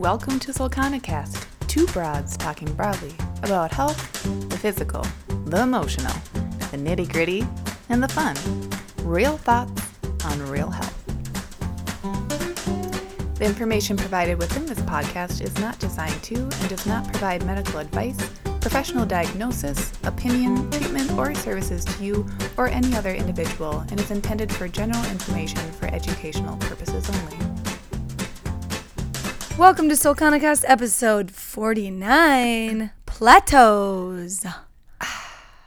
welcome to Solcanicast, two broads talking broadly about health, the physical, the emotional, the nitty gritty, and the fun. Real thoughts on real health. The information provided within this podcast is not designed to and does not provide medical advice, professional diagnosis, opinion, treatment, or services to you or any other individual and is intended for general information for educational purposes only. Welcome to Solcanicast episode 49 Plateaus.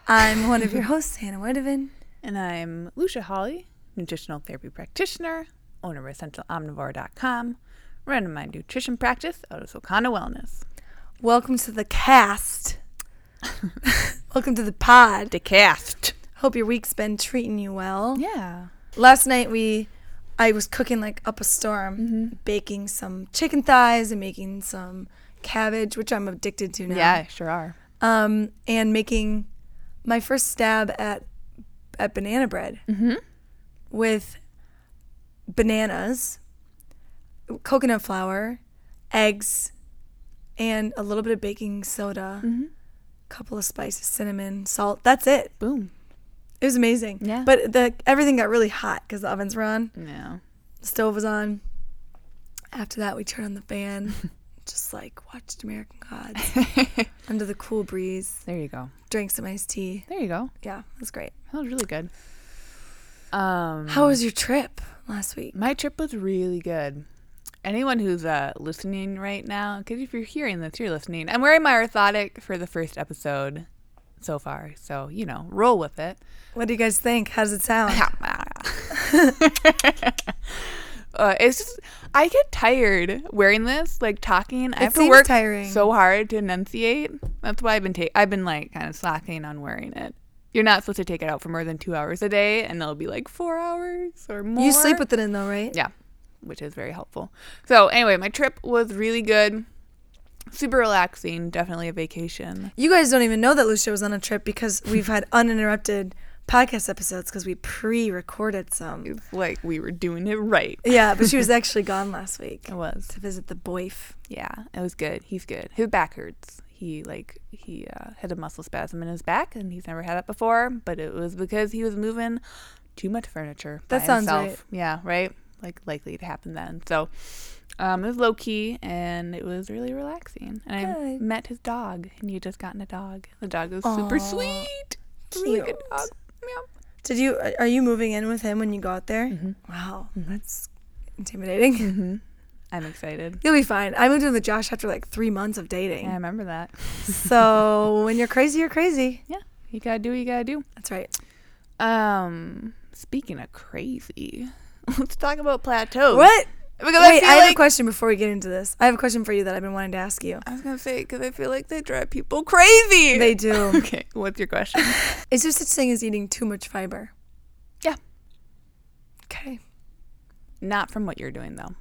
I'm one of your hosts, Hannah Wydeven. And I'm Lucia Hawley, nutritional therapy practitioner, owner of EssentialOmnivore.com, running my nutrition practice out of Solcana Wellness. Welcome to the cast. Welcome to the pod. The cast. Hope your week's been treating you well. Yeah. Last night we I was cooking like up a storm, baking some chicken thighs and making some cabbage, which I'm addicted to now. Yeah, sure are. Um, and making my first stab at at banana bread Mm-hmm. with bananas, coconut flour, eggs, and a little bit of baking soda, Mm-hmm. a couple of spices, cinnamon, salt. That's it. Boom. It was amazing. Yeah. But the everything got really hot because the ovens were on, Yeah. the stove was on. After that, we turned on the fan, just like watched American Gods under the cool breeze. There you go. Drank some iced tea. There you go. Yeah, it was great. That was really good. Um, How was your trip last week? my trip was really good. Anyone who's uh, listening right now, because if you're hearing this, you're listening. I'm wearing my orthotic for the first episode so far, so you know, roll with it. What do you guys think? How does it sound? uh, it's just I get tired wearing this, like talking. I It have to work tiring. so hard to enunciate. That's why I've been ta- I've been like kind of slacking on wearing it. You're not supposed to take it out for more than two hours a day, and it'll be like four hours or more. You sleep with it in though, right? Yeah, which is very helpful. So anyway, my trip was really good. Super relaxing. Definitely a vacation. You guys don't even know that Lucia was on a trip because we've had uninterrupted podcast episodes because we pre-recorded some. Like we were doing it right. Yeah, but she was actually gone last week It was. to visit the boyf. Yeah, it was good. He's good. His back hurts. He like he uh, had a muscle spasm in his back, and he's never had it before. But it was because he was moving too much furniture. That sounds himself. Yeah, right. Like likely to happen then. So um, it was low key, and it was really relaxing. And I met his dog, and he had just gotten a dog. The dog was super Aw, sweet. Really good dog. Yeah. Did you? Are you moving in with him when you go out there? Wow, that's intimidating. Mm-hmm. I'm excited. You'll be fine. I moved in with Josh after like three months of dating. Yeah, I remember that. So when you're crazy, you're crazy. Yeah, you gotta do what you gotta do. That's right. Um, speaking of crazy, let's talk about plateaus. What? Because I Wait, feel I have a question before we get into this. I have a question for you that I've been wanting to ask you. I was gonna say because I feel like they drive people crazy. They do. Okay, what's your question? Is there such thing as eating too much fiber? Yeah. Okay. Not from what you're doing though.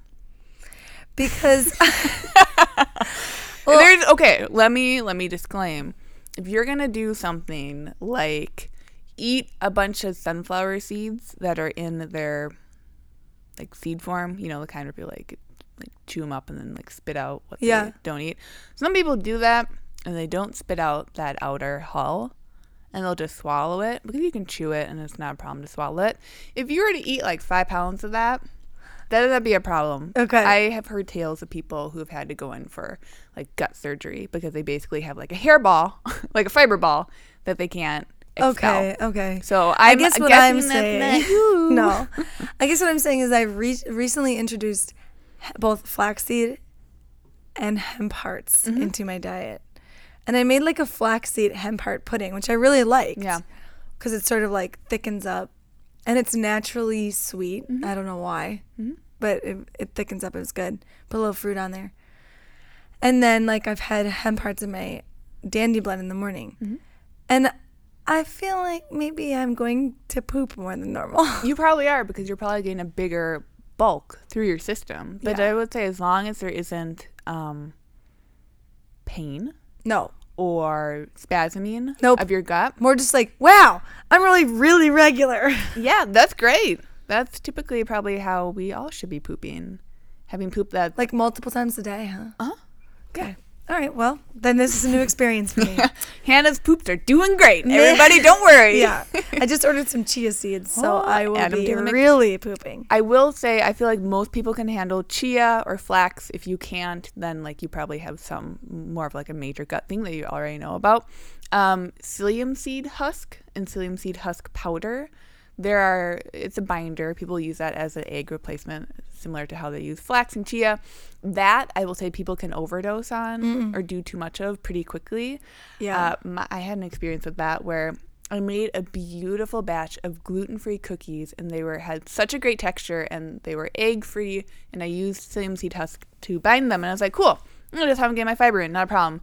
Because Well- There's okay. Let me let me disclaim. If you're gonna do something like eat a bunch of sunflower seeds that are in their like seed form, you know, the kind where you like like chew them up and then like spit out what Yeah. they don't eat. Some people do that and they don't spit out that outer hull and they'll just swallow it because you can chew it and it's not a problem to swallow it. If you were to eat like five pounds of that, then that would be a problem. Okay. I have heard tales of people who have had to go in for like gut surgery because they basically have like a hairball, like a fiber ball that they can't expel. okay, okay. So I I'm guess what I'm saying. no, I guess what I'm saying is I've re- recently introduced both flaxseed and hemp hearts Mm-hmm. into my diet, and I made like a flaxseed hemp heart pudding, which I really liked. Yeah. because it sort of like thickens up, and it's naturally sweet. Mm-hmm. I don't know why, but it, it thickens up. It was good. Put a little fruit on there, and then like I've had hemp hearts in my dandy blend in the morning, Mm-hmm. and I feel like maybe I'm going to poop more than normal. You probably are because you're probably getting a bigger bulk through your system. But Yeah. I would say as long as there isn't um, pain no, or spasming Nope. of your gut, more just like wow, I'm really really regular. yeah, that's great. That's typically probably how we all should be pooping. having poop that Like multiple times a day, huh? Uh-huh. Okay. All right. Well, then this is a new experience for me. Hannah's poops are doing great. Everybody, don't worry. yeah. I just ordered some chia seeds, so Oh, I will add 'em be really pooping. I will say I feel like most people can handle chia or flax. If you can't, then like you probably have some more of like a major gut thing that you already know about. Um, psyllium seed husk and psyllium seed husk powder. There are it's a binder. People use that as an egg replacement, similar to how they use flax and chia. That I will say people can overdose on or do too much of pretty quickly. Yeah. Uh, my, I had an experience with that where I made a beautiful batch of gluten-free cookies, and they were had such a great texture, and they were egg-free, and I used psyllium seed husk to bind them, and I was like, cool, I'm gonna just have them get my fiber in, not a problem.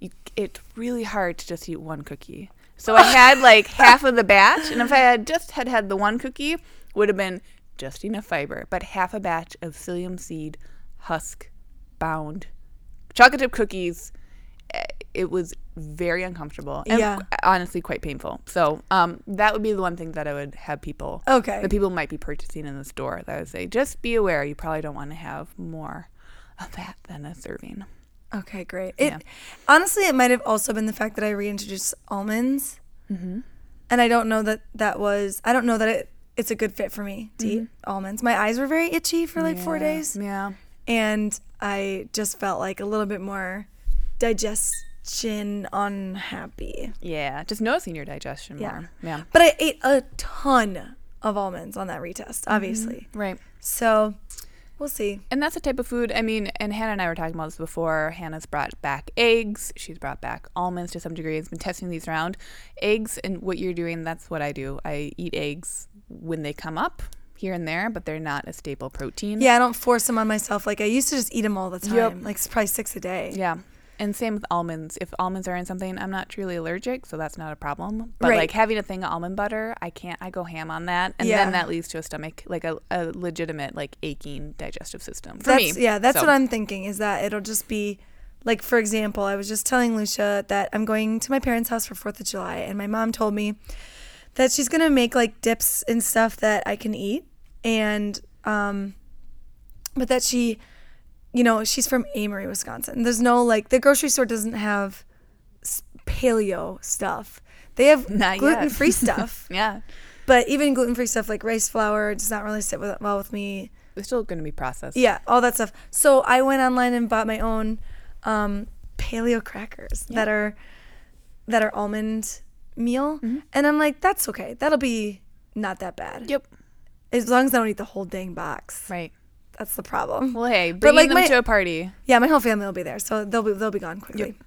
You, it's really hard to just eat one cookie, so I had like half of the batch, and if I had just had had the one cookie, would have been just enough fiber, but half a batch of psyllium seed husk bound chocolate chip cookies eh, it was very uncomfortable and Yeah. honestly quite painful so um, that would be the one thing that i would have people Okay. that people might be purchasing in the store that i would say just be aware you probably don't want to have more of that than a serving Okay, great. It Yeah. honestly, it might have also been the fact that I reintroduced almonds, Mm-hmm. and I don't know that that was. I don't know that it it's a good fit for me to eat almonds. My eyes were very itchy for like four Mm-hmm. Days, yeah and I just felt like a little bit more digestion unhappy. yeah just noticing your digestion Yeah. more yeah But I ate a ton of almonds on that retest, obviously. right So we'll see. And that's the type of food. I mean, and Hannah and I were talking about this before. Hannah's brought back eggs. She's brought back almonds to some degree. Has been testing these around. Eggs and what you're doing. That's what I do. I eat eggs when they come up here and there, but they're not a staple protein. Yeah, I don't force them on myself. Like I used to just eat them all the time, Yep. like s- probably six a day. Yeah. And same with almonds. If almonds are in something, I'm not truly allergic, so that's not a problem. But Right. like having a thing of almond butter, I can't. I go ham on that, and Yeah. then that leads to a stomach, like a, a legitimate, like aching digestive system for that's, me. Yeah, that's So- what I'm thinking. Is that it'll just be like, for example, I was just telling Lucia that I'm going to my parents' house for Fourth of July, and my mom told me that she's gonna make like dips and stuff that I can eat, and um, but that she, you know, she's from Amery, Wisconsin. There's no like the grocery store doesn't have paleo stuff. They have Not yet. gluten free stuff, Yeah, but even gluten free stuff like rice flour does not really sit with, well with me. it's still going to be processed. Yeah, all that stuff. So I went online and bought my own um, paleo crackers that are that are almond meal, and I'm like, that's okay. That'll be not that bad. Yep. As long as I don't eat the whole dang box. Right. That's the problem. Well, hey, bringing like, them my- to a party. Yeah, my whole family will be there, so they'll be they'll be gone quickly.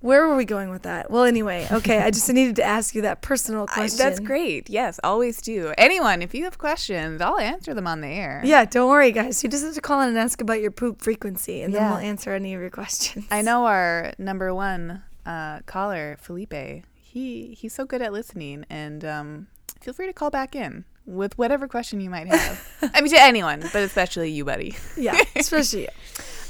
Where were we going with that? Well, anyway, okay. I just needed to ask you that personal I- question. that's great. Yes, always do. Anyone, if you have questions, I'll answer them on the air. Yeah, don't worry, guys. You just have to call in and ask about your poop frequency, and then we'll answer any of your questions. I know our number one uh, caller, Felipe. He he's so good at listening, and um, feel free to call back in with whatever question you might have. I mean, to anyone, but especially you, buddy. Yeah, especially you.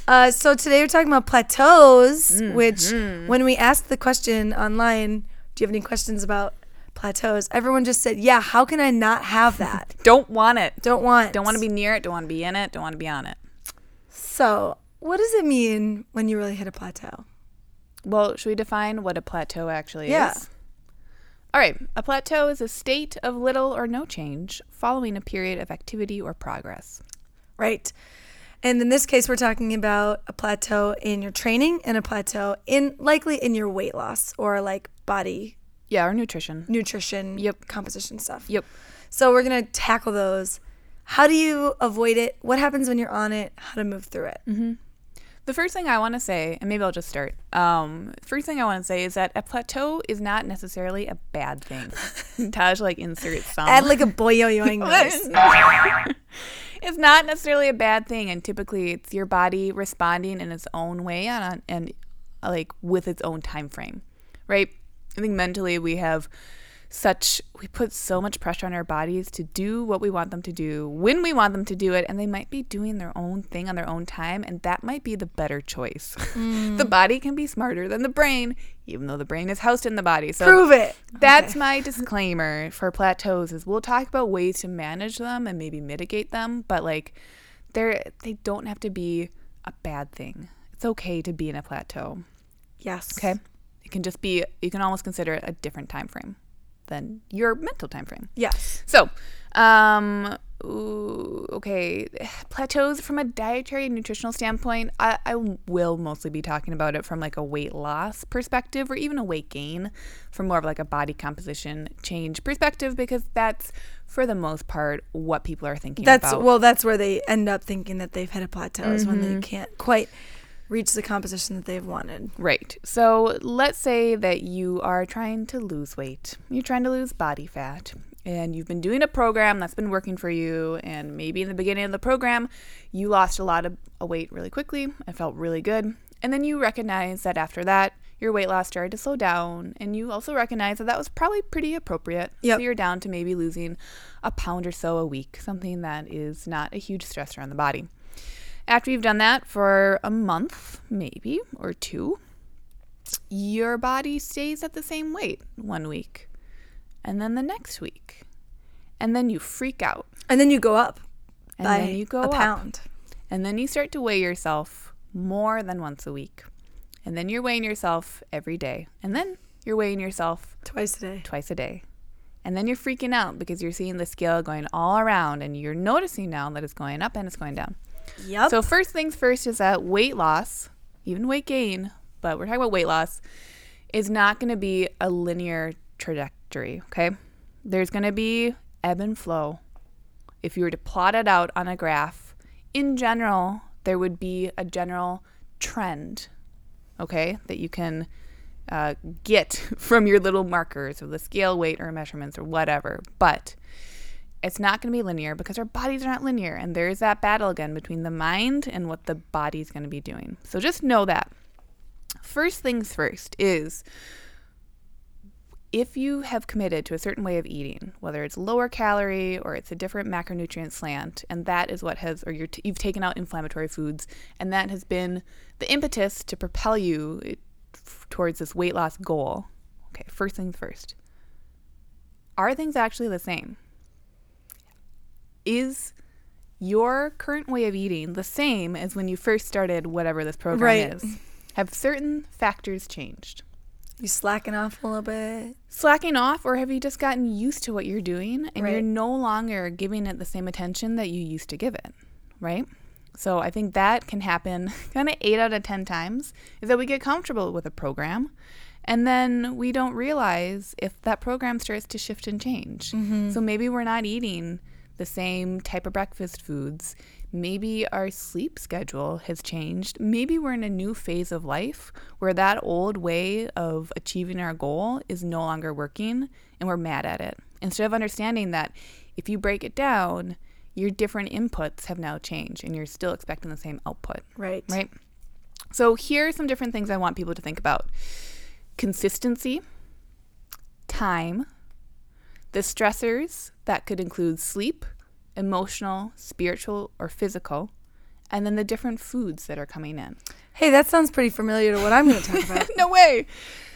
Uh, so today we're talking about plateaus, Mm-hmm. which when we asked the question online, do you have any questions about plateaus? Everyone just said, yeah, how can I not have that? Don't want it. Don't want. Don't want to be near it. Don't want to be in it. Don't want to be on it. So, what does it mean when you really hit a plateau? Well, should we define what a plateau actually Yeah. is? All right. A plateau is a state of little or no change following a period of activity or progress. Right. And in this case, we're talking about a plateau in your training and a plateau in likely in your weight loss or like body Yeah, or nutrition. nutrition, Yep. composition stuff. Yep. So we're gonna tackle those. How do you avoid it? What happens when you're on it? How to move through it? Mm-hmm. The first thing I want to say, and maybe I'll just start. Um, first thing I want to say is that a plateau is not necessarily a bad thing. Taj like insert some. Add like a boyoyoing noise. it's not necessarily a bad thing, and typically it's your body responding in its own way and and like with its own time frame, right? I think mentally we have such we put so much pressure on our bodies to do what we want them to do when we want them to do it and they might be doing their own thing on their own time and that might be the better choice the mm. body can be smarter than the brain even though the brain is housed in the body so Prove it. that's my disclaimer for plateaus is we'll talk about ways to manage them and maybe mitigate them, but like they're they don't have to be a bad thing. It's okay to be in a plateau. Yes. Okay. It can just be you can almost consider it a different time frame than your mental time frame. Yes. So, um, ooh, okay, plateaus from a dietary and nutritional standpoint, I, I will mostly be talking about it from like a weight loss perspective or even a weight gain from more of like a body composition change perspective because that's for the most part what people are thinking That's about. well, that's where they end up thinking that they've hit a plateau is when Mm-hmm. they can't quite reach the composition that they've wanted. Right. So let's say that you are trying to lose weight. You're trying to lose body fat. And you've been doing a program that's been working for you. And maybe in the beginning of the program, you lost a lot of weight really quickly. It felt really good. And then you recognize that after that, your weight loss started to slow down. And you also recognize that that was probably pretty appropriate. Yep. So you're down to maybe losing a pound or so a week, something that is not a huge stressor on the body. After you've done that for a month, maybe, or two, your body stays at the same weight one week, and then the next week, and then you freak out, And then you go up and by then you go a up, pound. and then you start to weigh yourself more than once a week, and then you're weighing yourself every day, and then you're weighing yourself Twice a day. twice a day. And then you're freaking out because you're seeing the scale going all around and you're noticing now that it's going up and it's going down. Yep. So first things first is that weight loss, even weight gain, but we're talking about weight loss, is not going to be a linear trajectory, okay? There's going to be ebb and flow. If you were to plot it out on a graph, in general, there would be a general trend, okay, that you can uh, get from your little markers of the scale, weight, or measurements, or whatever. But it's not going to be linear because our bodies are not linear. And there is that battle again between the mind and what the body's going to be doing. So just know that. First things first is if you have committed to a certain way of eating, whether it's lower calorie or it's a different macronutrient slant, and that is what has, or you're t- you've taken out inflammatory foods, and that has been the impetus to propel you eh, f- towards this weight loss goal. Okay, first things first. Are things actually the same? Is your current way of eating the same as when you first started whatever this program Right. is? Have certain factors changed? you slacking off a little bit. slacking off or have you just gotten used to what you're doing and you're no longer giving it the same attention that you used to give it right so i think that can happen kind of 8 out of 10 times is that we get comfortable with a program and then we don't realize if that program starts to shift and change mm-hmm. so maybe we're not eating the same type of breakfast foods maybe our sleep schedule has changed. Maybe we're in a new phase of life where that old way of achieving our goal is no longer working and we're mad at it. Instead of understanding that if you break it down, your different inputs have now changed and you're still expecting the same output, Right. right? So here are some different things I want people to think about consistency, time, the stressors that could include sleep, emotional, spiritual, or physical, and then the different foods that are coming in. Hey, that sounds pretty familiar to what I'm going to talk about. no way.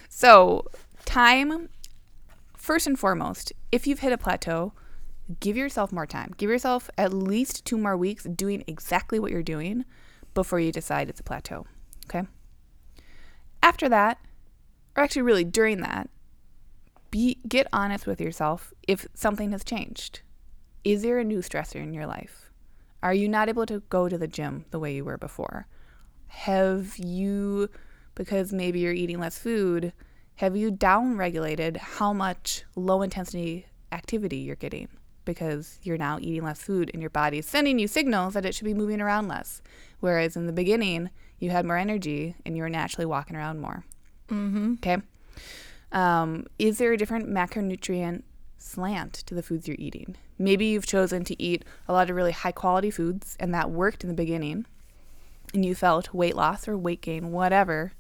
So, time, first and foremost, if you've hit a plateau, give yourself more time. Give yourself at least two more weeks doing exactly what you're doing before you decide it's a plateau. Okay? After that, or actually, really during that, be get honest with yourself if something has changed. Is there a new stressor in your life? Are you not able to go to the gym the way you were before? Have you, because maybe you're eating less food, have you down regulated how much low intensity activity you're getting? Because you're now eating less food and your body is sending you signals that it should be moving around less. Whereas in the beginning, you had more energy and you were naturally walking around more. Mm-hmm. Okay. Um, is there a different macronutrient slant to the foods you're eating? Maybe you've chosen to eat a lot of really high quality foods and that worked in the beginning and you felt weight loss or weight gain, whatever,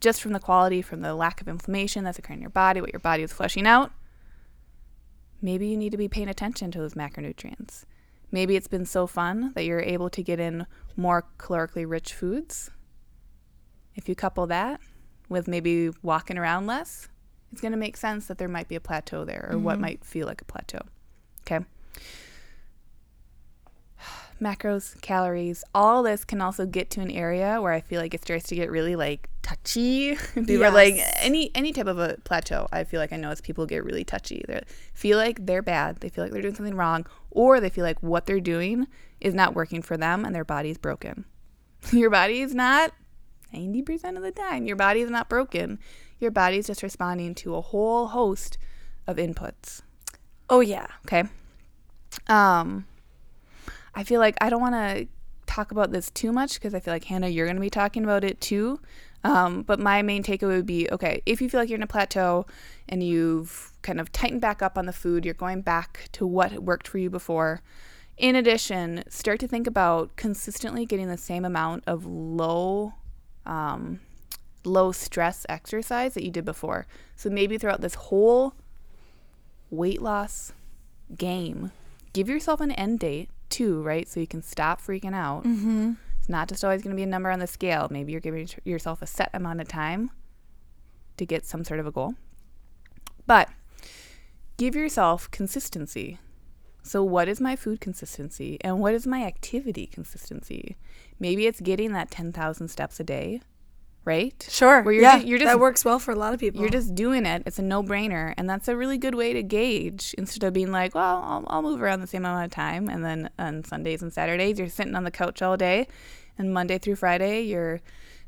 just from the quality, from the lack of inflammation that's occurring in your body, what your body is flushing out. Maybe you need to be paying attention to those macronutrients. Maybe it's been so fun that you're able to get in more calorically rich foods. If you couple that with maybe walking around less, it's going to make sense that there might be a plateau there or what mm-hmm. might feel like a plateau. Okay. macros, calories, all this can also get to an area where I feel like it starts to get really like touchy. people are like any any type of a plateau. I feel like I notice people get really touchy. They feel like they're bad. They feel like they're doing something wrong, or they feel like what they're doing is not working for them and their body's broken. Your body is not 90% of the time. Your body is not broken. Your body is just responding to a whole host of inputs. Oh yeah. Okay. Um, I feel like I don't want to talk about this too much because I feel like Hannah, you're going to be talking about it too. Um, but my main takeaway would be okay, if you feel like you're in a plateau and you've kind of tightened back up on the food, you're going back to what worked for you before. In addition, start to think about consistently getting the same amount of low, um, low stress exercise that you did before. So maybe throughout this whole weight loss game, give yourself an end date too, right? So you can stop freaking out. Mm-hmm. It's not just always going to be a number on the scale. Maybe you're giving yourself a set amount of time to get some sort of a goal. But give yourself consistency. So, what is my food consistency and what is my activity consistency? Maybe it's getting that 10,000 steps a day, right? Sure. Where you're yeah, ju- you're just- that works well for a lot of people. You're just doing it. It's a no brainer. And that's a really good way to gauge instead of being like, well, I'll, I'll move around the same amount of time. And then on Sundays and Saturdays, you're sitting on the couch all day. And Monday through Friday, you're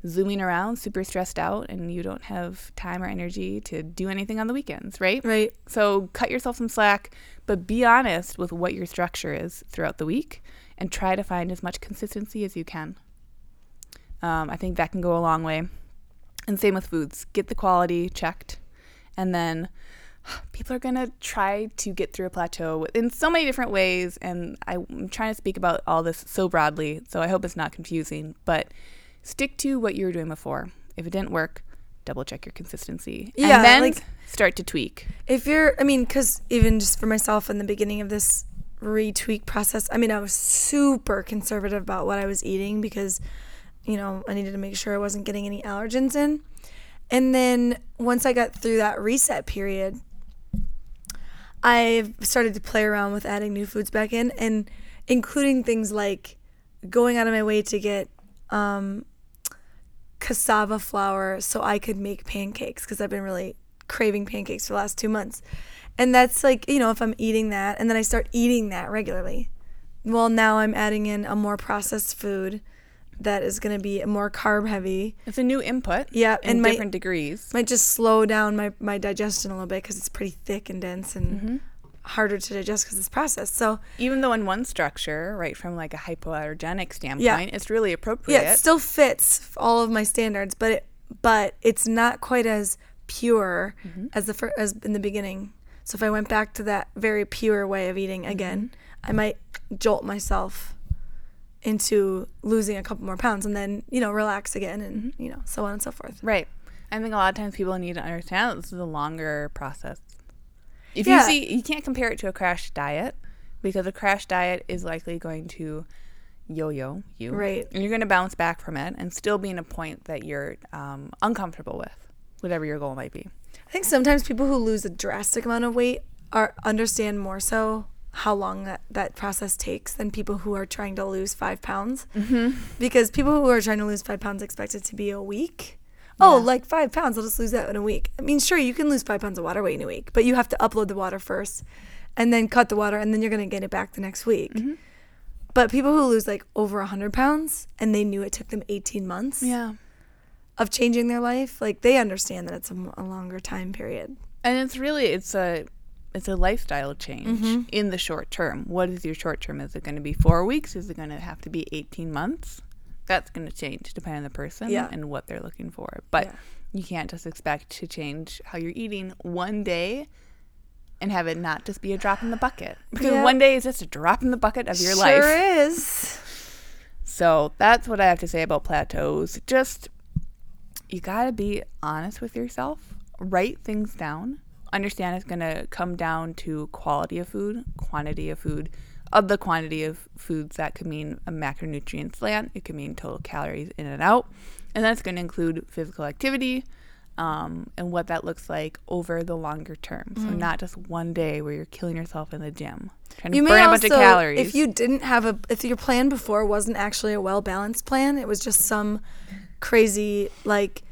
zooming around, super stressed out, and you don't have time or energy to do anything on the weekends, right? right. So cut yourself some slack, but be honest with what your structure is throughout the week and try to find as much consistency as you can. Um, I think that can go a long way. And same with foods. Get the quality checked. And then people are going to try to get through a plateau in so many different ways. And I'm trying to speak about all this so broadly. So I hope it's not confusing. But stick to what you were doing before. If it didn't work, double check your consistency. Yeah, And then like- start to tweak. If you're, I mean, because even just for myself in the beginning of this retweak process, I mean, I was super conservative about what I was eating because, you know, I needed to make sure I wasn't getting any allergens in. And then once I got through that reset period, I started to play around with adding new foods back in and including things like going out of my way to get um, cassava flour so I could make pancakes because I've been really craving pancakes for the last two months. And that's like, you know, if I'm eating that and then I start eating that regularly, well, now I'm adding in a more processed food that is going to be more carb heavy. It's a new input. Yeah, in and my- different degrees. Might just slow down my, my digestion a little bit because it's pretty thick and dense and mm-hmm. Harder to digest because it's processed. So, Even though in one structure, right, from like a hypoallergenic standpoint, it's really appropriate. yeah, it still fits all of my standards, but it, but it's not quite as pure mm-hmm. as the fir- as in the beginning. So if I went back to that very pure way of eating mm-hmm. again, I might jolt myself into losing a couple more pounds and then you know relax again and mm-hmm. you know so on and so forth. right. I think a lot of times people need to understand that this is a longer process. If Yeah. you see, you can't compare it to a crash diet because a crash diet is likely going to yo-yo you, Right. And you're going to bounce back from it and still be in a point that you're um, uncomfortable with, whatever your goal might be. I think sometimes people who lose a drastic amount of weight are understand more so how long that, that process takes than people who are trying to lose five pounds. Mm-hmm. Because people who are trying to lose five pounds expect it to be a week. Oh, like five pounds, I'll just lose that in a week. I mean, sure, you can lose five pounds of water weight in a week, but you have to upload the water first and then cut the water and then you're going to get it back the next week. But people who lose like over 100 pounds and they knew it took them 18 months Yeah. of changing their life, like they understand that it's a longer time period. And it's really it's a it's a lifestyle change Mm-hmm. in the short term. What is your short term? Is it going to be four weeks? Is it going to have to be eighteen months? That's going to change depending on the person Yeah. and what they're looking for. But Yeah. you can't just expect to change how you're eating one day and have it not just be a drop in the bucket because Yeah. one day is just a drop in the bucket of your sure life. is. So that's what I have to say about plateaus. Just you got to be honest with yourself, write things down. Understand it's going to come down to quality of food, quantity of food. Of the quantity of foods, that could mean a macronutrient slant, it could mean total calories in and out. And that's going to include physical activity, um, and what that looks like over the longer term. So not just one day where you're killing yourself in the gym, trying to You burn may a bunch of calories. if you didn't have a, if your plan before wasn't actually a well balanced plan, it was just some crazy like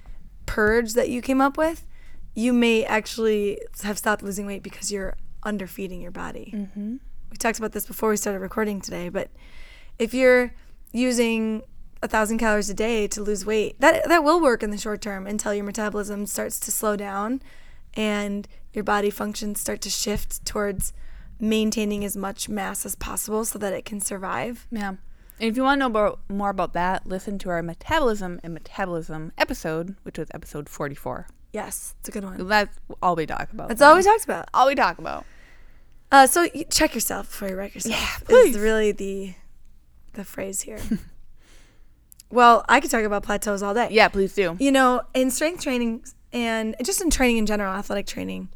purge that you came up with, you may actually have stopped losing weight because you're underfeeding your body. Mm-hmm. We talked about this before we started recording today, but if you're using a thousand calories a day to lose weight, that that will work in the short term until your metabolism starts to slow down and your body functions start to shift towards maintaining as much mass as possible so that it can survive. yeah. And if you want to know about, more about that, listen to our metabolism and metabolism episode, which was episode 44. Yes, it's a good one. That's all we talk about. That's all we talked about. all we talk about. Uh, so you check yourself before you wreck yourself. Yeah, please. is really the the phrase here. well, I could talk about plateaus all day. Yeah, please do. You know, in strength training and just in training in general, athletic training,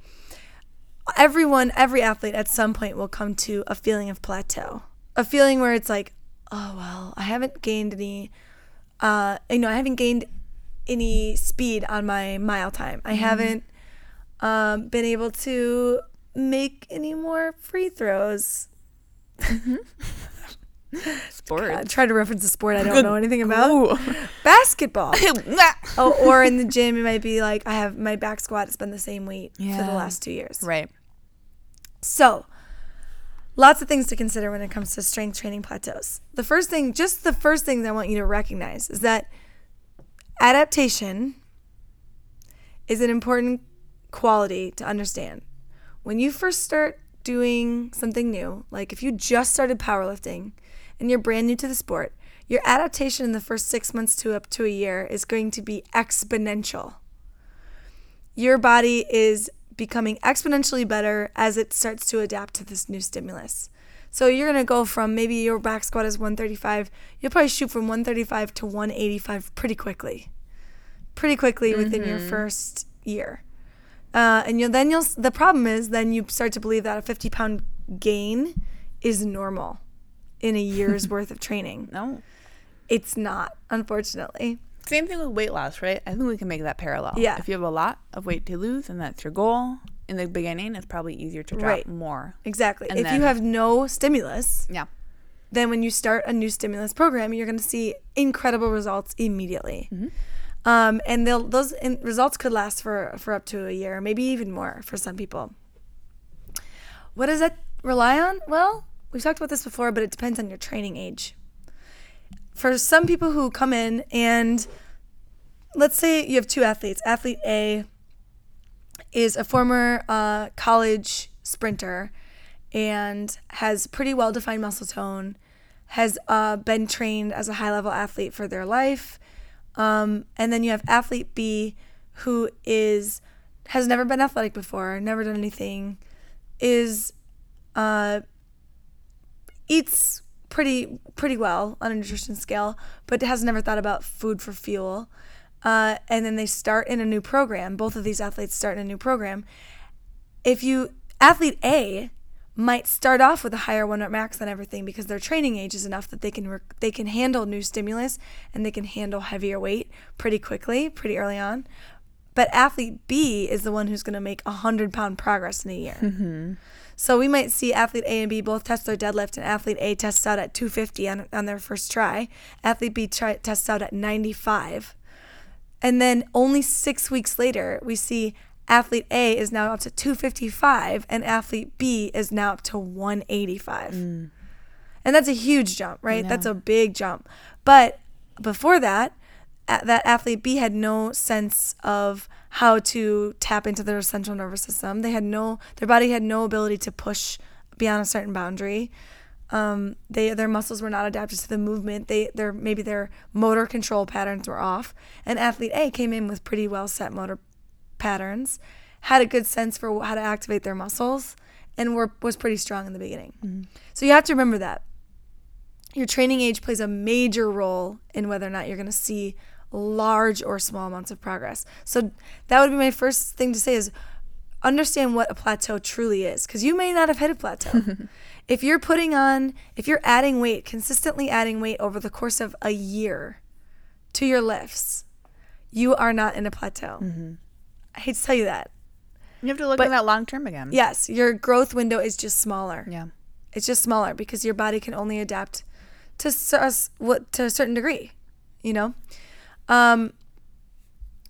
everyone, every athlete at some point will come to a feeling of plateau, a feeling where it's like, oh well, I haven't gained any, uh, you know, I haven't gained any speed on my mile time. I haven't um, been able to make any more free throws. Sports. I try to reference a sport I don't know anything about. Ooh. Basketball. oh, or in the gym, it might be like I have my back squat has been the same weight for the last two years. right. So, lots of things to consider when it comes to strength training plateaus. The first thing, just the first thing that I want you to recognize is that adaptation is an important quality to understand. When you first start doing something new, like if you just started powerlifting and you're brand new to the sport, your adaptation in the first six months to up to a year is going to be exponential your body is becoming exponentially better as it starts to adapt to this new stimulus. So you're going to go from maybe your back squat is 135, you'll probably shoot from 135 to 185 pretty quickly. Pretty quickly within your mm-hmm. first year. Uh, and you'll then you'll the problem is then you start to believe that a 50 pound gain is normal in a year's worth of training. No. It's not, unfortunately. Same thing with weight loss, right? I think we can make that parallel. Yeah. If you have a lot of weight to lose and that's your goal, in the beginning, it's probably easier to drop Right. more. Exactly. And if you have no stimulus, Yeah. then when you start a new stimulus program, you're going to see incredible results immediately. Um, and those in, results could last for, for up to a year, maybe even more for some people. What does that rely on? Well, we've talked about this before, but it depends on your training age. For some people who come in and let's say you have two athletes, athlete A is a former uh, college sprinter and has pretty well defined muscle tone, has uh, been trained as a high level athlete for their life. Um, and then you have athlete B who is has never been athletic before, never done anything, is uh, eats pretty pretty well on a nutrition scale, but has never thought about food for fuel. Uh, and then they start in a new program. Both of these athletes start in a new program. If you athlete A might start off with a higher one rep max than everything because their training age is enough that they can rec- they can handle new stimulus and they can handle heavier weight pretty quickly, pretty early on. But athlete B is the one who's going to make a hundred pound progress in a year. Mm-hmm. So we might see athlete A and B both test their deadlift, and athlete A tests out at 250 on, on their first try. Athlete B try, tests out at 95. And then only six weeks later, we see athlete A is now up to 255, and athlete B is now up to 185. And that's a huge jump, right? That's a big jump. But before that, that athlete B had no sense of how to tap into their central nervous system. They had no, their body had no ability to push beyond a certain boundary. Um, they their muscles were not adapted to the movement. They their maybe their motor control patterns were off. And athlete A came in with pretty well set motor patterns, had a good sense for how to activate their muscles, and were was pretty strong in the beginning. Mm-hmm. So you have to remember that your training age plays a major role in whether or not you're going to see large or small amounts of progress. So that would be my first thing to say is understand what a plateau truly is because you may not have hit a plateau. if you're putting on if you're adding weight, consistently adding weight over the course of a year to your lifts, you are not in a plateau. Mm-hmm. I hate to tell you that. You have to look But- at that long term again. Yes, your growth window is just smaller. Yeah. It's just smaller because your body can only adapt to us- what to a certain degree, you know. Um,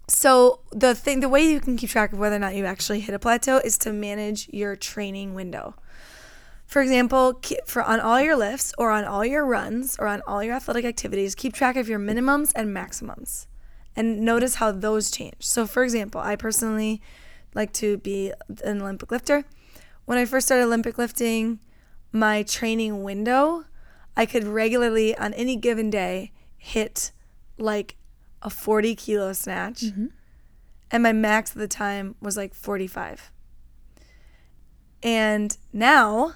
so the thing, the way you can keep track of whether or not you actually hit a plateau is to manage your training window. For example, for on all your lifts or on all your runs or on all your athletic activities, keep track of your minimums and maximums and notice how those change. So for example, I personally like to be an Olympic lifter. When I first started Olympic lifting, my training window, I could regularly on any given day hit like a 40 kilo snatch. Mm-hmm. And my max at the time was like 45. And now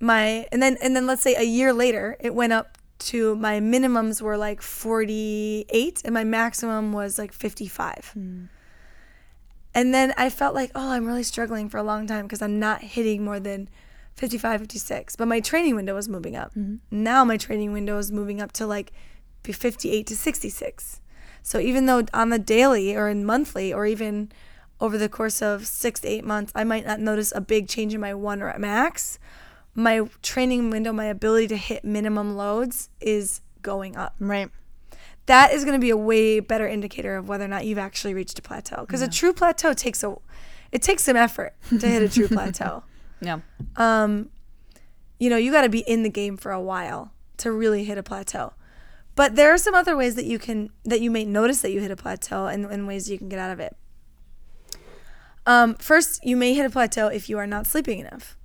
my and then and then let's say a year later it went up to my minimums were like 48 and my maximum was like 55. Hmm. And then I felt like, oh, I'm really struggling for a long time because I'm not hitting more than 55, 56. But my training window was moving up. Mm-hmm. Now my training window is moving up to like 58 to 66. So even though on the daily or in monthly or even over the course of six to eight months, I might not notice a big change in my one rep max, my training window, my ability to hit minimum loads is going up. Right. that is going to be a way better indicator of whether or not you've actually reached a plateau because a true plateau takes a it takes some effort to hit a true plateau. Yeah. um you know you got to be in the game for a while to really hit a plateau. But there are some other ways that you can that you may notice that you hit a plateau and, and ways you can get out of it. Um, first you may hit a plateau if you are not sleeping enough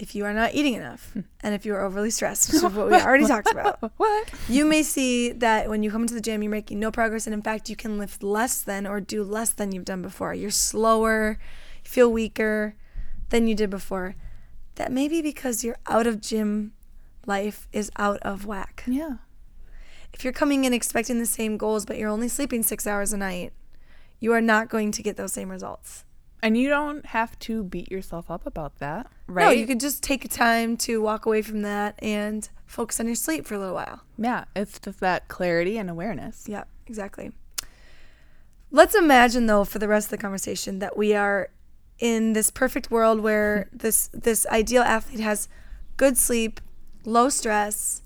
if you are not eating enough hmm. and if you are overly stressed which is what we already talked about What? you may see that when you come into the gym, you're making no progress, and in fact, you can lift less than or do less than you've done before. You're slower, you feel weaker than you did before. That may be because your out of gym life is out of whack. Yeah. If you're coming in expecting the same goals, but you're only sleeping six hours a night, you are not going to get those same results. And you don't have to beat yourself up about that, right? No, you could just take time to walk away from that and focus on your sleep for a little while. yeah, it's just that clarity and awareness. Yeah, exactly. Let's imagine though for the rest of the conversation that we are in this perfect world where this this ideal athlete has good sleep, low stress,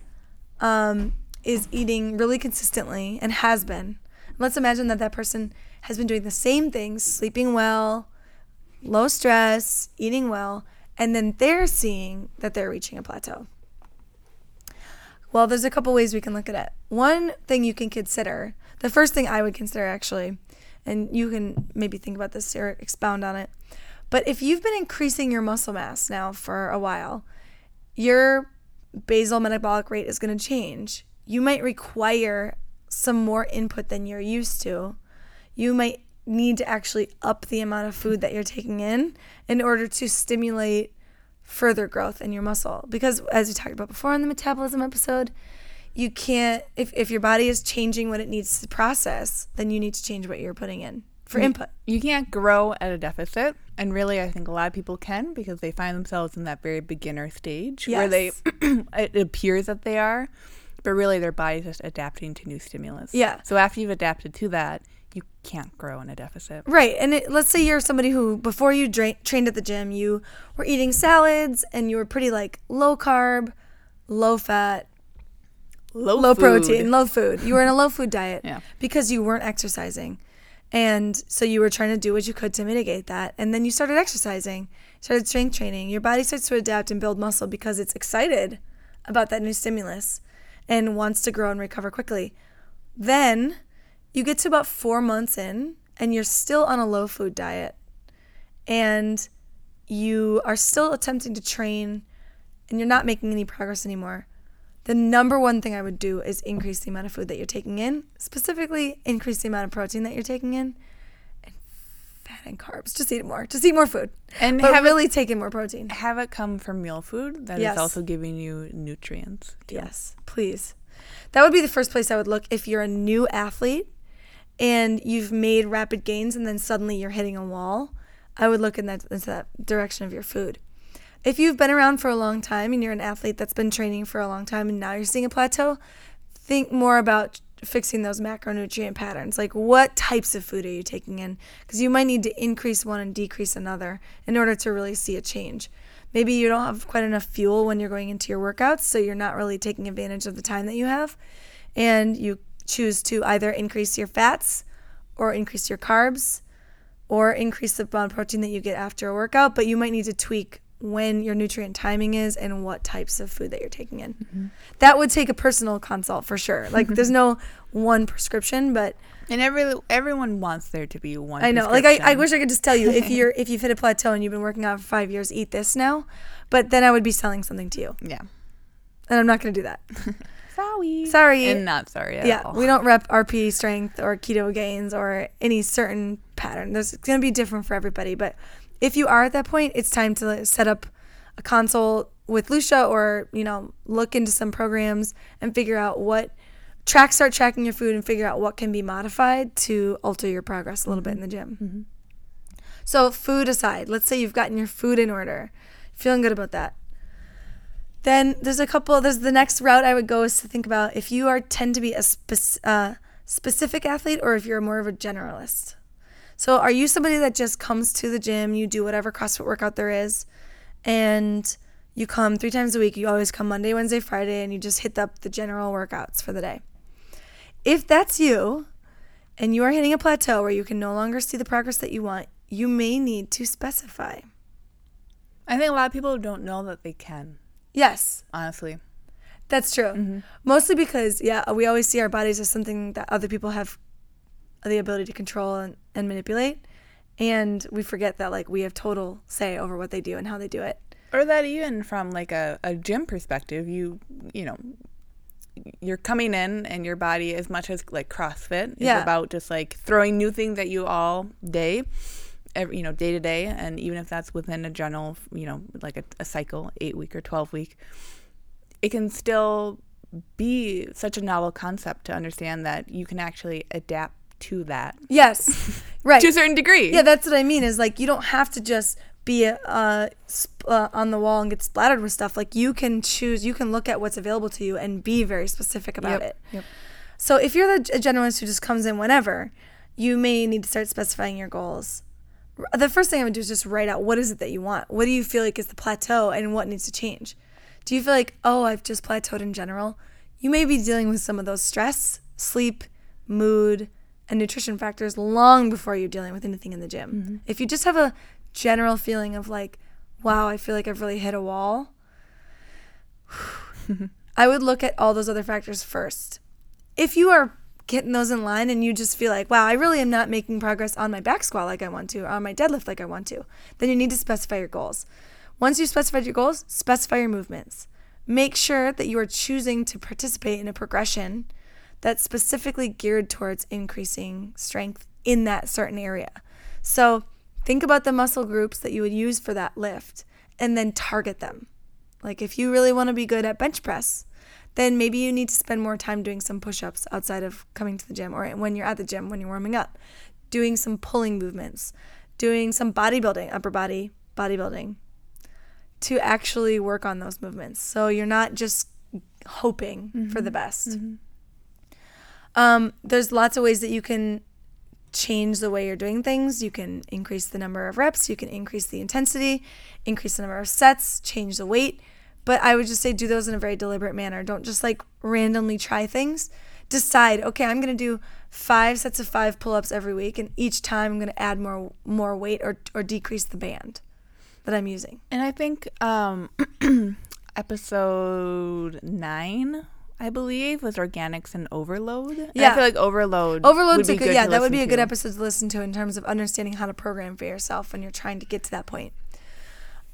um, is eating really consistently and has been. Let's imagine that that person has been doing the same things, sleeping well, low stress, eating well, and then they're seeing that they're reaching a plateau. Well, there's a couple ways we can look at it. One thing you can consider, the first thing I would consider actually, and you can maybe think about this or expound on it. But if you've been increasing your muscle mass now for a while, your basal metabolic rate is going to change. You might require some more input than you're used to. You might need to actually up the amount of food that you're taking in in order to stimulate further growth in your muscle. Because as we talked about before on the metabolism episode, you can't if, if your body is changing what it needs to process, then you need to change what you're putting in for input. You can't grow at a deficit. And really, I think a lot of people can because they find themselves in that very beginner stage where they, it appears that they are, but really their body's just adapting to new stimulus. Yeah. So after you've adapted to that, can't grow in a deficit. Right. And it, let's say you're somebody who, before you dra- trained at the gym, you were eating salads and you were pretty like low carb, low fat, Low, low food. protein, low food. You were in a low food diet Yeah. because you weren't exercising. And so you were trying to do what you could to mitigate that. And then you started exercising, started strength training. Your body starts to adapt and build muscle because it's excited about that new stimulus and wants to grow and recover quickly. Then you get to about four months in and you're still on a low food diet and you are still attempting to train and you're not making any progress anymore the number one thing I would do is increase the amount of food that you're taking in, specifically increase the amount of protein that you're taking in, and fat and carbs. Just eat more. Just eat more food, And but have it- really take in more protein. Have it come from meal food that is Yes. also giving you nutrients. too. Yes, please. That would be the first place I would look if you're a new athlete and you've made rapid gains and then suddenly you're hitting a wall. I would look in that that direction of your food. If you've been around for a long time and you're an athlete that's been training for a long time and now you're seeing a plateau, think more about fixing those macronutrient patterns. Like, what types of food are you taking in? Because you might need to increase one and decrease another in order to really see a change. Maybe you don't have quite enough fuel when you're going into your workouts, so you're not really taking advantage of the time that you have. And you choose to either increase your fats or increase your carbs or increase the amount of protein that you get after a workout, but you might need to tweak when your nutrient timing is and what types of food that you're taking in. Mm-hmm. That would take a personal consult for sure. Like there's no one prescription, but and every everyone wants there to be one. I know. Like I, I wish I could just tell you if you're if you've hit a plateau and you've been working out for five years, eat this now. But then I would be selling something to you. Yeah. And I'm not gonna do that. sorry. Sorry. And not sorry yeah. All. We don't rep RP strength or Ketogains or any certain pattern. There's gonna be different for everybody. But if you are at that point, it's time to set up a consult with Lucia or, you know, look into some programs and figure out what track start tracking your food and figure out what can be modified to alter your progress a little mm-hmm. bit in the gym. Mm-hmm. So, food aside, let's say you've gotten your food in order, feeling good about that. Then there's a couple, there's the next route I would go is to think about if you are tend to be a uh, specific athlete or if you're more of a generalist. So, are you somebody that just comes to the gym, you do whatever CrossFit workout there is, and you come three times a week? You always come Monday, Wednesday, Friday, and you just hit up the general workouts for the day. If that's you and you are hitting a plateau where you can no longer see the progress that you want, you may need to specify. I think a lot of people don't know that they can. Yes. Honestly. That's true. Mm-hmm. Mostly because, yeah, we always see our bodies as something that other people have the ability to control and, and manipulate. And we forget that, like, we have total say over what they do and how they do it. Or that even from, like, a, a gym perspective, you, you know, you're coming in and your body as much as like CrossFit is yeah. about just like throwing new things at you all day, every, you know, day to day, and even if that's within a general, you know, like a, a cycle, eight week or twelve week, it can still be such a novel concept to understand that you can actually adapt to that. Yes, right. to a certain degree. Yeah, that's what I mean. Is like you don't have to just be uh, sp- uh, on the wall and get splattered with stuff. Like you can choose, you can look at what's available to you and be very specific about yep. it. Yep. So if you're the generalist who just comes in whenever, you may need to start specifying your goals. The first thing I would do is just write out what is it that you want. What do you feel like is the plateau and what needs to change? Do you feel like, oh, I've just plateaued in general? You may be dealing with some of those stress, sleep, mood, and nutrition factors long before you're dealing with anything in the gym. Mm-hmm. If you just have a general feeling of like, wow, I feel like I've really hit a wall, I would look at all those other factors first. If you are getting those in line and you just feel like, wow, I really am not making progress on my back squat like I want to, or on my deadlift like I want to, then you need to specify your goals. Once you've specified your goals, specify your movements. Make sure that you are choosing to participate in a progression that's specifically geared towards increasing strength in that certain area. So, Think about the muscle groups that you would use for that lift and then target them. Like if you really want to be good at bench press, then maybe you need to spend more time doing some push ups outside of coming to the gym or when you're at the gym, when you're warming up, doing some pulling movements, doing some bodybuilding, upper body bodybuilding to actually work on those movements. So you're not just hoping mm-hmm. for the best. Mm-hmm. Um, there's lots of ways that you can change the way you're doing things. You can increase the number of reps, you can increase the intensity, increase the number of sets, change the weight. But I would just say do those in a very deliberate manner. Don't just like randomly try things. Decide, okay, I'm going to do 5 sets of 5 pull-ups every week and each time I'm going to add more more weight or or decrease the band that I'm using. And I think um episode 9 I believe, was organics and overload. And yeah, I feel like overload. Overload's a good, yeah, that would be a good to. episode to listen to in terms of understanding how to program for yourself when you're trying to get to that point.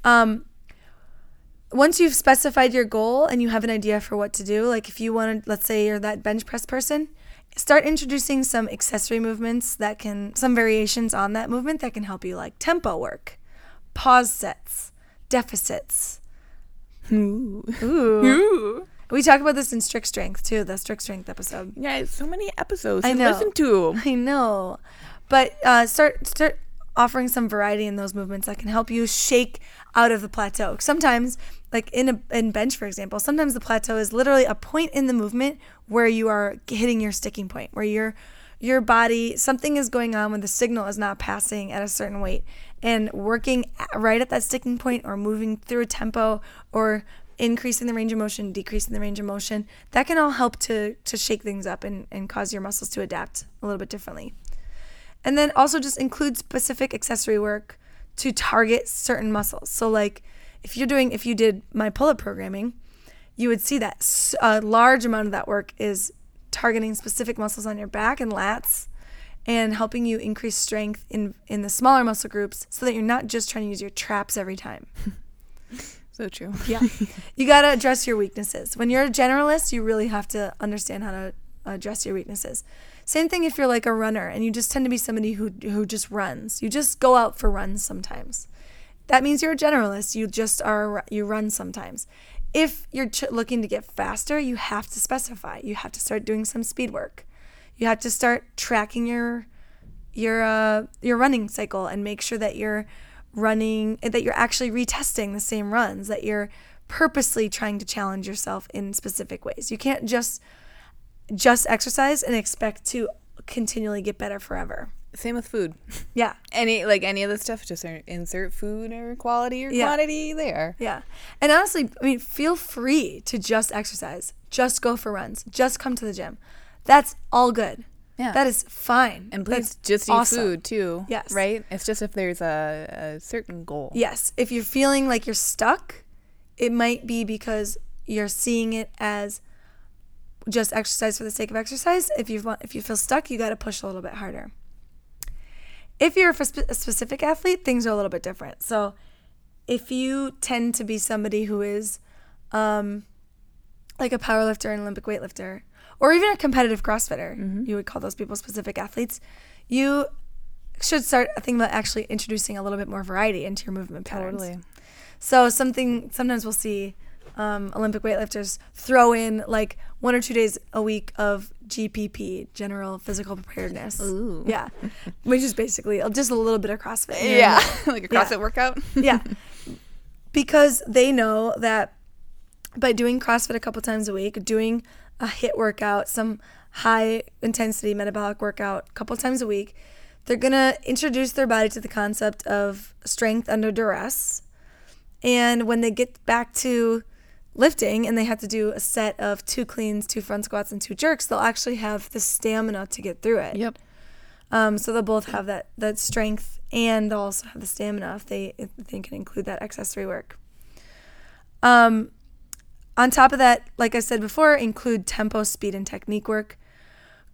Um, once you've specified your goal and you have an idea for what to do, like if you want to, let's say you're that bench press person, start introducing some accessory movements that can, some variations on that movement that can help you, like tempo work, pause sets, deficits. Ooh. Ooh. Ooh. We talk about this in Strict Strength too, the Strict Strength episode. Yeah, so many episodes I know. listen to. I know, but uh, start start offering some variety in those movements that can help you shake out of the plateau. Sometimes like in a in bench for example sometimes the plateau is literally a point in the movement where you are hitting your sticking point where your your body something is going on when the signal is not passing at a certain weight. And working right at that sticking point or moving through a tempo or increasing the range of motion decreasing the range of motion that can all help to to shake things up and, and cause your muscles to adapt a little bit differently. And then also just include specific accessory work to target certain muscles. So like if you're doing if you did my pull-up programming you would see that a large amount of that work is targeting specific muscles on your back and lats and helping you increase strength in in the smaller muscle groups so that you're not just trying to use your traps every time. So true. Yeah. You got to address your weaknesses. When you're a generalist you really have to understand how to address your weaknesses. Same thing if you're like a runner and you just tend to be somebody who who just runs. You just go out for runs sometimes that means you're a generalist. You just are, you run sometimes. If you're ch- looking to get faster, you have to specify. You have to start doing some speed work. You have to start tracking your your uh, your running cycle and make sure that you're running that you're actually retesting the same runs that you're purposely trying to challenge yourself in specific ways. You can't just just exercise and expect to continually get better forever. Same with food. Yeah. Any like any of the stuff, just insert food or quality or yeah. quantity there. Yeah. And honestly, I mean, feel free to just exercise. Just go for runs. Just come to the gym. That's all good. Yeah. That is fine. And please That's just eat awesome. food too. Yes. Right? It's just if there's a, a certain goal. Yes. If you're feeling like you're stuck, it might be because you're seeing it as just exercise for the sake of exercise. If you want, if you feel stuck, you got to push a little bit harder. If you're a specific athlete, things are a little bit different. So if you tend to be somebody who is um, like a powerlifter and Olympic weightlifter, or even a competitive CrossFitter, mm-hmm. you would call those people specific athletes, you should start thinking about actually introducing a little bit more variety into your movement patterns. Totally. So something sometimes we'll see um, Olympic weightlifters throw in like one or two days a week of GPP, general physical preparedness. Ooh. Yeah, which is basically just a little bit of CrossFit. Yeah, like a CrossFit yeah. workout. yeah, because they know that by doing CrossFit a couple times a week, doing a HIT workout, some high intensity metabolic workout a couple times a week, they're gonna introduce their body to the concept of strength under duress. And when they get back to lifting and they have to do a set of two cleans, two front squats, and two jerks, they'll actually have the stamina to get through it. Yep. Um, so they'll both have that that strength and they'll also have the stamina if they if they can include that accessory work. Um, on top of that, like I said before, include tempo, speed, and technique work.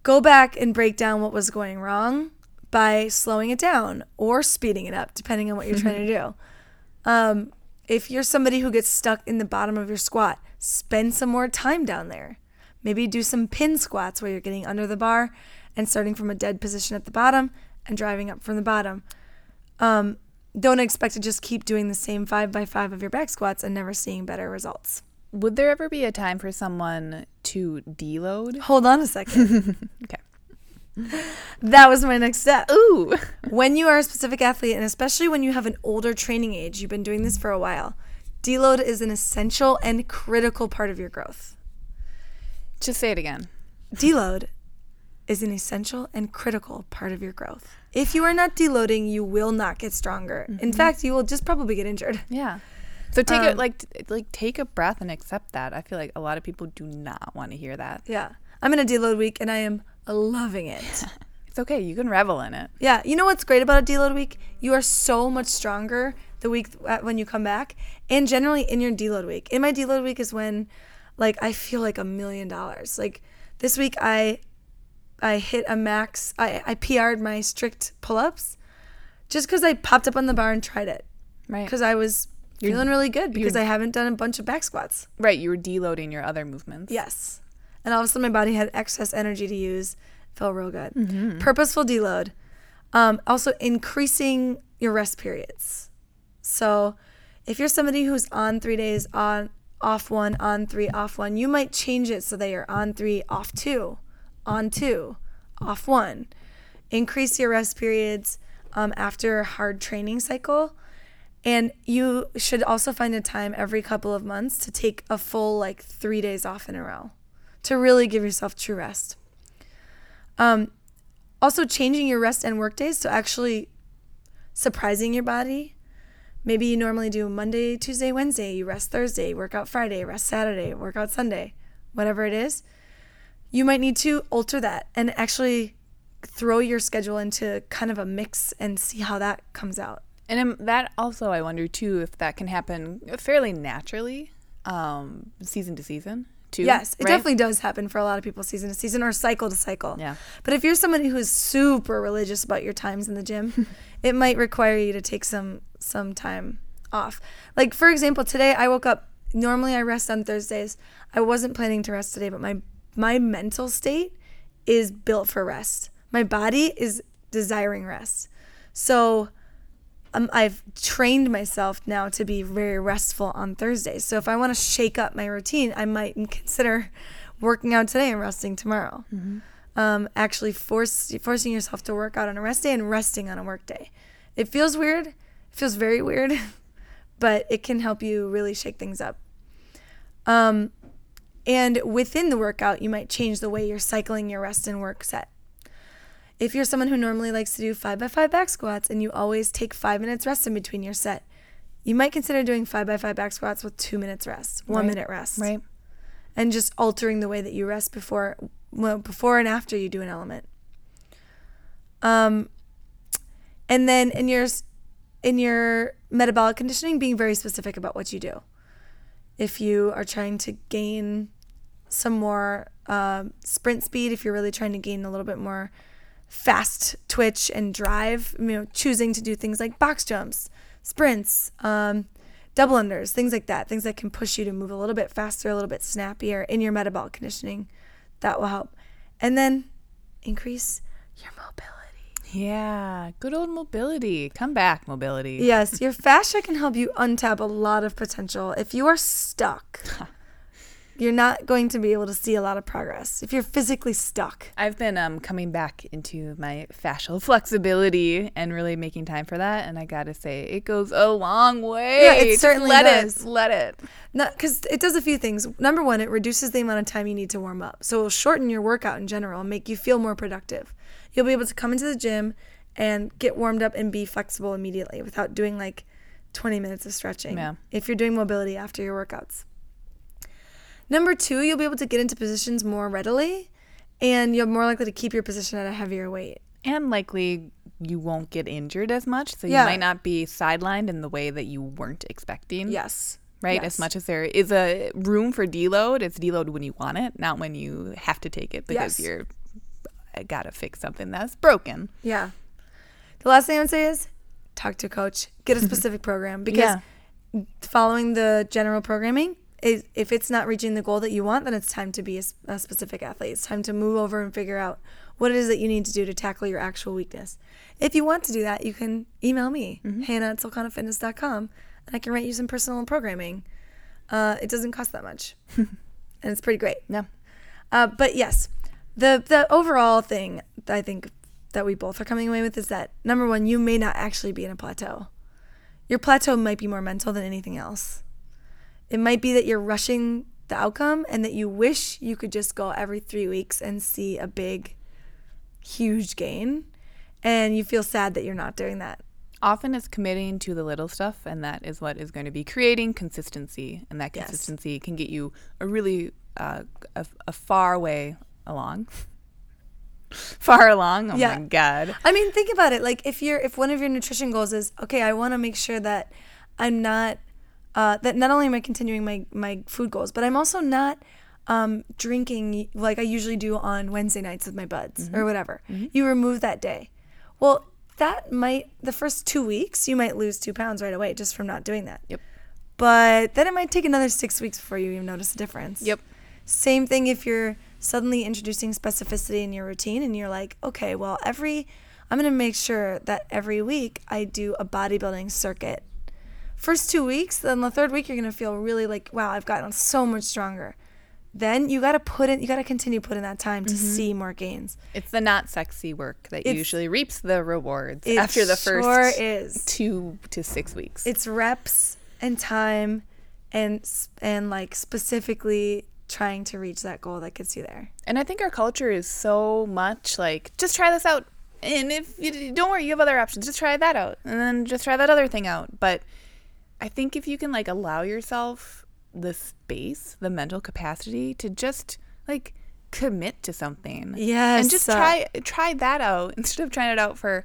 Go back and break down what was going wrong by slowing it down or speeding it up, depending on what you're trying to do. Um, if you're somebody who gets stuck in the bottom of your squat, spend some more time down there. Maybe do some pin squats where you're getting under the bar and starting from a dead position at the bottom and driving up from the bottom. Um, don't expect to just keep doing the same five by five of your back squats and never seeing better results. Would there ever be a time for someone to deload? Hold on a second. okay that was my next step. Ooh. when you are a specific athlete, and especially when you have an older training age, you've been doing this for a while, deload is an essential and critical part of your growth. Just say it again. Deload is an essential and critical part of your growth. If you are not deloading, you will not get stronger. Mm-hmm. In fact, you will just probably get injured. Yeah. So take um, it like like take a breath and accept that. I feel like a lot of people do not want to hear that. Yeah. I'm in a deload week and I am loving it. it's okay. You can revel in it. Yeah. You know what's great about a deload week? You are so much stronger the week uh, when you come back, and generally in your deload week. In my deload week is when, like, I feel like a million dollars. Like this week, I I hit a max. I I PR'd my strict pull ups, just because I popped up on the bar and tried it. Right. Because I was you're, feeling really good because I haven't done a bunch of back squats. Right. You were deloading your other movements. Yes and all of a sudden my body had excess energy to use. Felt real good. Mm-hmm. Purposeful deload. Um, also increasing your rest periods. So if you're somebody who's on three days on off one, on three, off one, you might change it so that you're on three, off two, on two, off one. Increase your rest periods um, after a hard training cycle And you should also find a time every couple of months to take a full like three days off in a row to really give yourself true rest. Um, also, changing your rest and work days, so actually surprising your body. Maybe you normally do Monday, Tuesday, Wednesday, you rest Thursday, work out Friday, rest Saturday, work out Sunday, whatever it is. You might need to alter that and actually throw your schedule into kind of a mix and see how that comes out. And that also, I wonder too, if that can happen fairly naturally, um, season to season. Too, Yes, it right? definitely does happen for a lot of people season to season or cycle to cycle. Yeah. But if you're somebody who's super religious about your times in the gym, it might require you to take some some time off. Like for example, today I woke up normally I rest on Thursdays. I wasn't planning to rest today, but my my mental state is built for rest. My body is desiring rest. So um, I've trained myself now to be very restful on Thursdays. So if I want to shake up my routine, I might consider working out today and resting tomorrow. Um, actually, force forcing yourself to work out on a rest day and resting on a work day. It feels weird. It feels very weird, but it can help you really shake things up. Um, and within the workout, you might change the way you're cycling your rest and work set. If you're someone who normally likes to do five by five back squats and you always take five minutes rest in between your set, you might consider doing five by five back squats with two minutes rest, one Right. minute rest, Right. and just altering the way that you rest before, well, before and after you do an element. Um, and then in your in your metabolic conditioning, being very specific about what you do. If you are trying to gain some more um sprint speed, if you're really trying to gain a little bit more fast twitch and drive, you know, choosing to do things like box jumps, sprints, um, double unders, things like that, things that can push you to move a little bit faster, a little bit snappier in your metabolic conditioning, that will help. And then increase your mobility. Yeah. Good old mobility. Come back, mobility. Yes, your fascia can help you untap a lot of potential. If you are stuck, you're not going to be able to see a lot of progress. If you're physically stuck. I've been um, coming back into my fascial flexibility and really making time for that. And I got to say, it goes a long way. Yeah, it Just certainly let does. it. Let it. Because it does a few things. Number one, it reduces the amount of time you need to warm up. So it'll shorten your workout in general and make you feel more productive. You'll be able to come into the gym and get warmed up and be flexible immediately without doing like 20 minutes of stretching. Yeah. If you're doing mobility after your workouts. Number two, you'll be able to get into positions more readily and you're more likely to keep your position at a heavier weight. And likely you won't get injured as much. So you might not be sidelined in the way that you weren't expecting. Yes. Right? Yes. As much as there is a room for deload, it's deload when you want it, not when you have to take it because Yes. you're gotta fix something that's broken. Yeah. The last thing I would say is talk to a coach, get a specific program because Yeah. following the general programming if it's not reaching the goal that you want, then it's time to be a, specific athlete. It's time to move over and figure out what it is that you need to do to tackle your actual weakness. If you want to do that, you can email me, Hannah at solcanafitness.com, and I can write you some personal programming. Uh, it doesn't cost that much, and it's pretty great. No. Uh, but yes, the the overall thing I think that we both are coming away with is that number one, you may not actually be in a plateau. Your plateau might be more mental than anything else. It might be that you're rushing the outcome and that you wish you could just go every three weeks and see a big, huge gain, and you feel sad that you're not doing that. Often it's committing to the little stuff, and that is what is going to be creating consistency. And that Yes. consistency can get you a really uh, a, a far way along. far along. Oh Yeah. my god. I mean, think about it. Like if you're if one of your nutrition goals is okay, I want to make sure that I'm not uh, that not only am I continuing my my food goals, but I'm also not um, drinking like I usually do on Wednesday nights with my buds or whatever. You remove that day. Well, that might the first two weeks you might lose two pounds right away just from not doing that. Yep. But then it might take another six weeks before you even notice a difference. Yep. Same thing if you're suddenly introducing specificity in your routine and you're like, okay, well, every, I'm going to make sure that every week I do a bodybuilding circuit. First two weeks, then the third week, you're going to feel really like, wow, I've gotten so much stronger. then you got to put in you got to continue putting that time to mm-hmm. see more gains. It's the not sexy work that It's- usually reaps the rewards after the first sure is. two to six weeks. It's reps and time and and like specifically trying to reach that goal that gets you there. And I think our culture is so much like, just try this out. And if you don't worry, you have other options. Just try that out. And then just try that other thing out. But I think if you can like allow yourself the space, the mental capacity to just like commit to something. Yes. And just uh, try try that out instead of trying it out for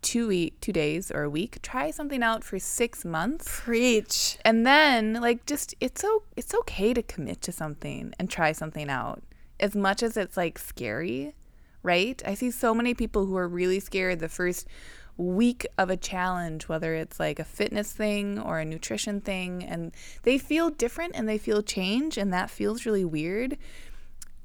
two week, two days or a week. Try something out for six months preach. and then like just it's so it's okay to commit to something and try something out as much as it's like scary right i see so many people who are really scared the first week of a challenge whether it's like a fitness thing or a nutrition thing and they feel different and they feel change and that feels really weird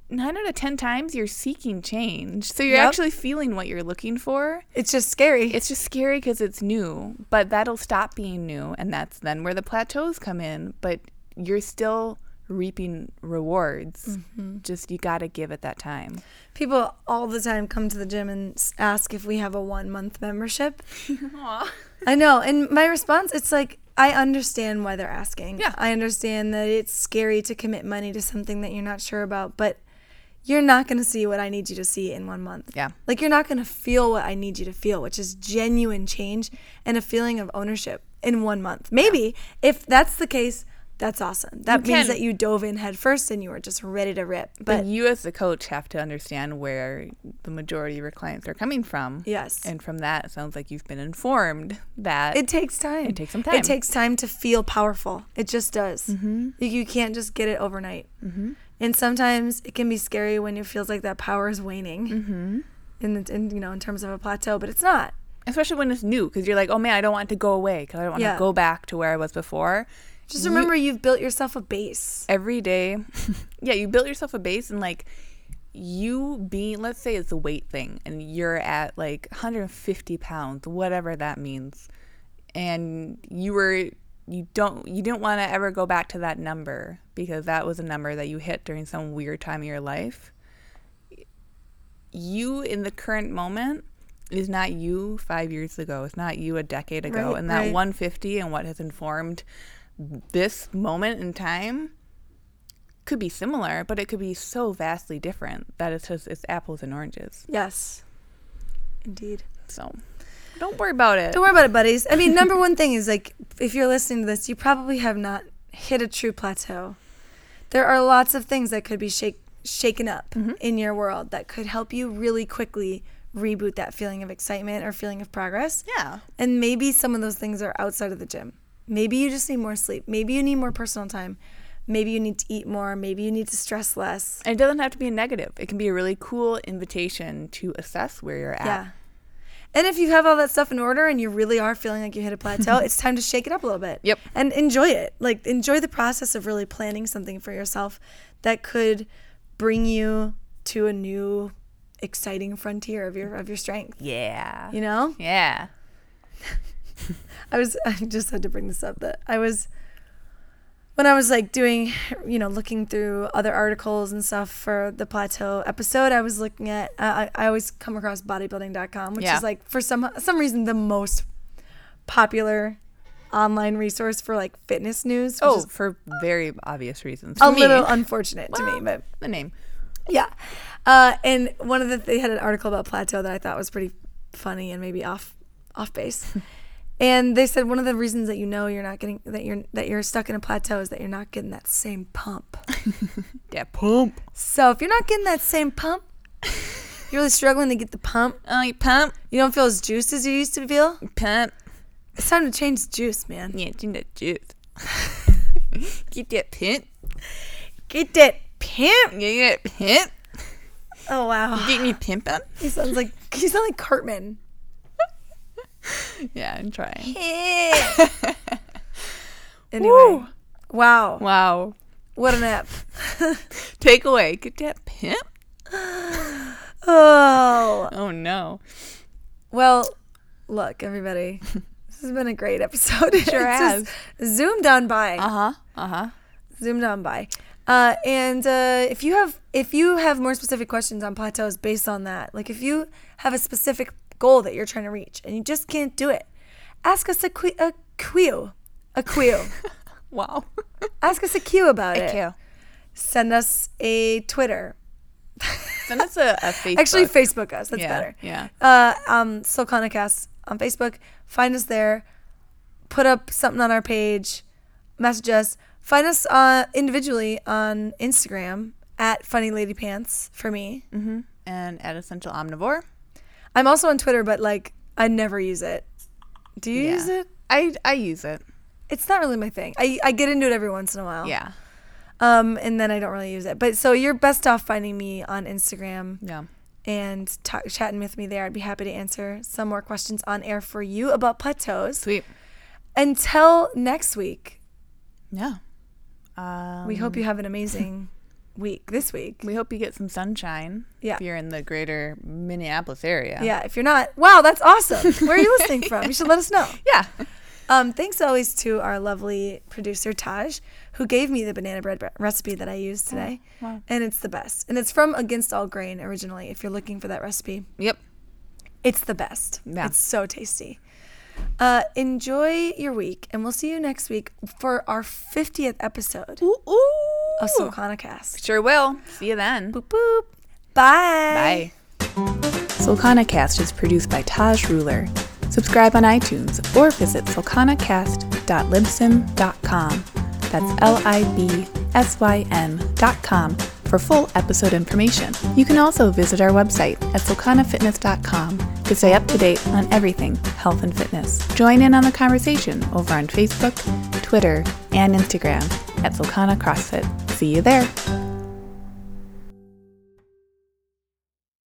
nine out of ten times you're seeking change so you're Yep. actually feeling what you're looking for It's just scary. it's just scary because it's new, but that'll stop being new, and that's then where the plateaus come in. But you're still reaping rewards. Mm-hmm. Just you got to give it that time. People all the time come to the gym and ask if we have a one month membership. I know. And my response, it's like, I understand why they're asking. Yeah. I understand that it's scary to commit money to something that you're not sure about, but you're not going to see what I need you to see in one month. Yeah. Like, you're not going to feel what I need you to feel, which is genuine change and a feeling of ownership in one month. Maybe if that's the case, that's awesome. That You means that you dove in head first and you were just ready to rip. But But you, as the coach, have to understand where the majority of your clients are coming from. yes. And from that, it sounds like you've been informed that It takes time. It takes some time. It takes time to feel powerful. It just does. Mm-hmm. You, you can't just get it overnight. Mm-hmm. And sometimes it can be scary when it feels like that power is waning. Mm-hmm. In, in you know in terms of a plateau, but it's not. especially when it's new, because you're like, oh man, I don't want it to go away, because I don't want Yeah. to go back to where I was before. Just remember, you've built yourself a base. every day yeah you built yourself a base and like you being let's say it's a weight thing and you're at like 150 pounds whatever that means and you were you don't you didn't want to ever go back to that number because that was a number that you hit during some weird time of your life you in the current moment is not you five years ago it's not you a decade ago Right, and that right. 150 and what has informed this moment in time could be similar, but it could be so vastly different that it's just it's apples and oranges. Yes, indeed. So don't worry about it. Don't worry about it, buddies. I mean, number one thing is like if you're listening to this, you probably have not hit a true plateau. There are lots of things that could be shake, shaken up mm-hmm. in your world that could help you really quickly reboot that feeling of excitement or feeling of progress. Yeah. And maybe some of those things are outside of the gym. Maybe you just need more sleep. Maybe you need more personal time. Maybe you need to eat more. Maybe you need to stress less. And it doesn't have to be a negative. It can be a really cool invitation to assess where you're at. Yeah. And if you have all that stuff in order and you really are feeling like you hit a plateau, it's time to shake it up a little bit. Yep. And enjoy it. Like enjoy the process of really planning something for yourself that could bring you to a new exciting frontier of your of your strength. Yeah. You know? Yeah. I was I just had to bring this up that I was when I was like doing you know looking through other articles and stuff for the plateau episode I was looking at I, I always come across bodybuilding.com which Yeah. is like for some some reason the most popular online resource for like fitness news which Oh, is for very obvious reasons. a me, little unfortunate to me but the name. yeah. Uh, and one of the they had an article about plateau that I thought was pretty funny and maybe off off base. and they said one of the reasons that you know you're not getting that you're that you're stuck in a plateau is that you're not getting that same pump. Yeah, pump. so if you're not getting that same pump, you're really struggling to get the pump. Oh, you pump, You don't feel as juiced as you used to feel. pump. It's time to change the juice, man. Yeah, drink that juice. Get that pimp. Get that pimp. Get that pimp. Oh wow. You get me pimping. He sounds like he sounds like Cartman. Yeah, I'm trying. Anyway. Woo. Wow. Wow. What an app. Take away. Get that pimp. Oh. Oh no. Well, look, everybody. This has been a great episode. It Sure just zoomed on by. Uh huh. Uh huh. Zoomed on by. Uh, and uh, if you have if you have more specific questions on plateaus based on that, like if you have a specific goal that you're trying to reach and you just can't do it, ask us a que- a queue, a queue. Wow. ask us a queue about it. Queue. Send us a Twitter. Send us a, a Facebook. Actually, Facebook us. That's yeah, better. Yeah. Uh, um, Solcana Cast on Facebook. Find us there. Put up something on our page. Message us. Find us uh, individually on Instagram at Funny Lady Pants for me. Mm-hmm. And at Essential Omnivore. I'm also on Twitter, but like I never use it. Do you Yeah. use it? I I use it. It's not really my thing. I, I get into it every once in a while. Yeah. Um, and then I don't really use it. But so you're best off finding me on Instagram Yeah. and talk, chatting with me there. I'd be happy to answer some more questions on air for you about plateaus. Sweet. Until next week, Yeah. Um, we hope you have an amazing week this week. we hope you get some sunshine. Yeah. If you're in the greater Minneapolis area. Yeah, if you're not, wow, that's awesome. Where are you listening from? You should let us know. Yeah. Um, thanks always to our lovely producer Taj, who gave me the banana bread re- recipe that I used today, wow. and it's the best. And it's from Against All Grain originally. If you're looking for that recipe, Yep. it's the best. Yeah. It's so tasty. Uh, enjoy your week, and we'll see you next week for our 50th episode Ooh, ooh. Of Solcana Cast. Sure will. See you then. Boop boop. Bye. Bye. Solcana Cast is produced by Taj Ruler. Subscribe on iTunes or visit solcanacast.libsyn.com. That's L I B S Y N.com for full episode information. You can also visit our website at solcanafitness.com to stay up to date on everything health and fitness. Join in on the conversation over on Facebook, Twitter, and Instagram at Solcana CrossFit. See you there.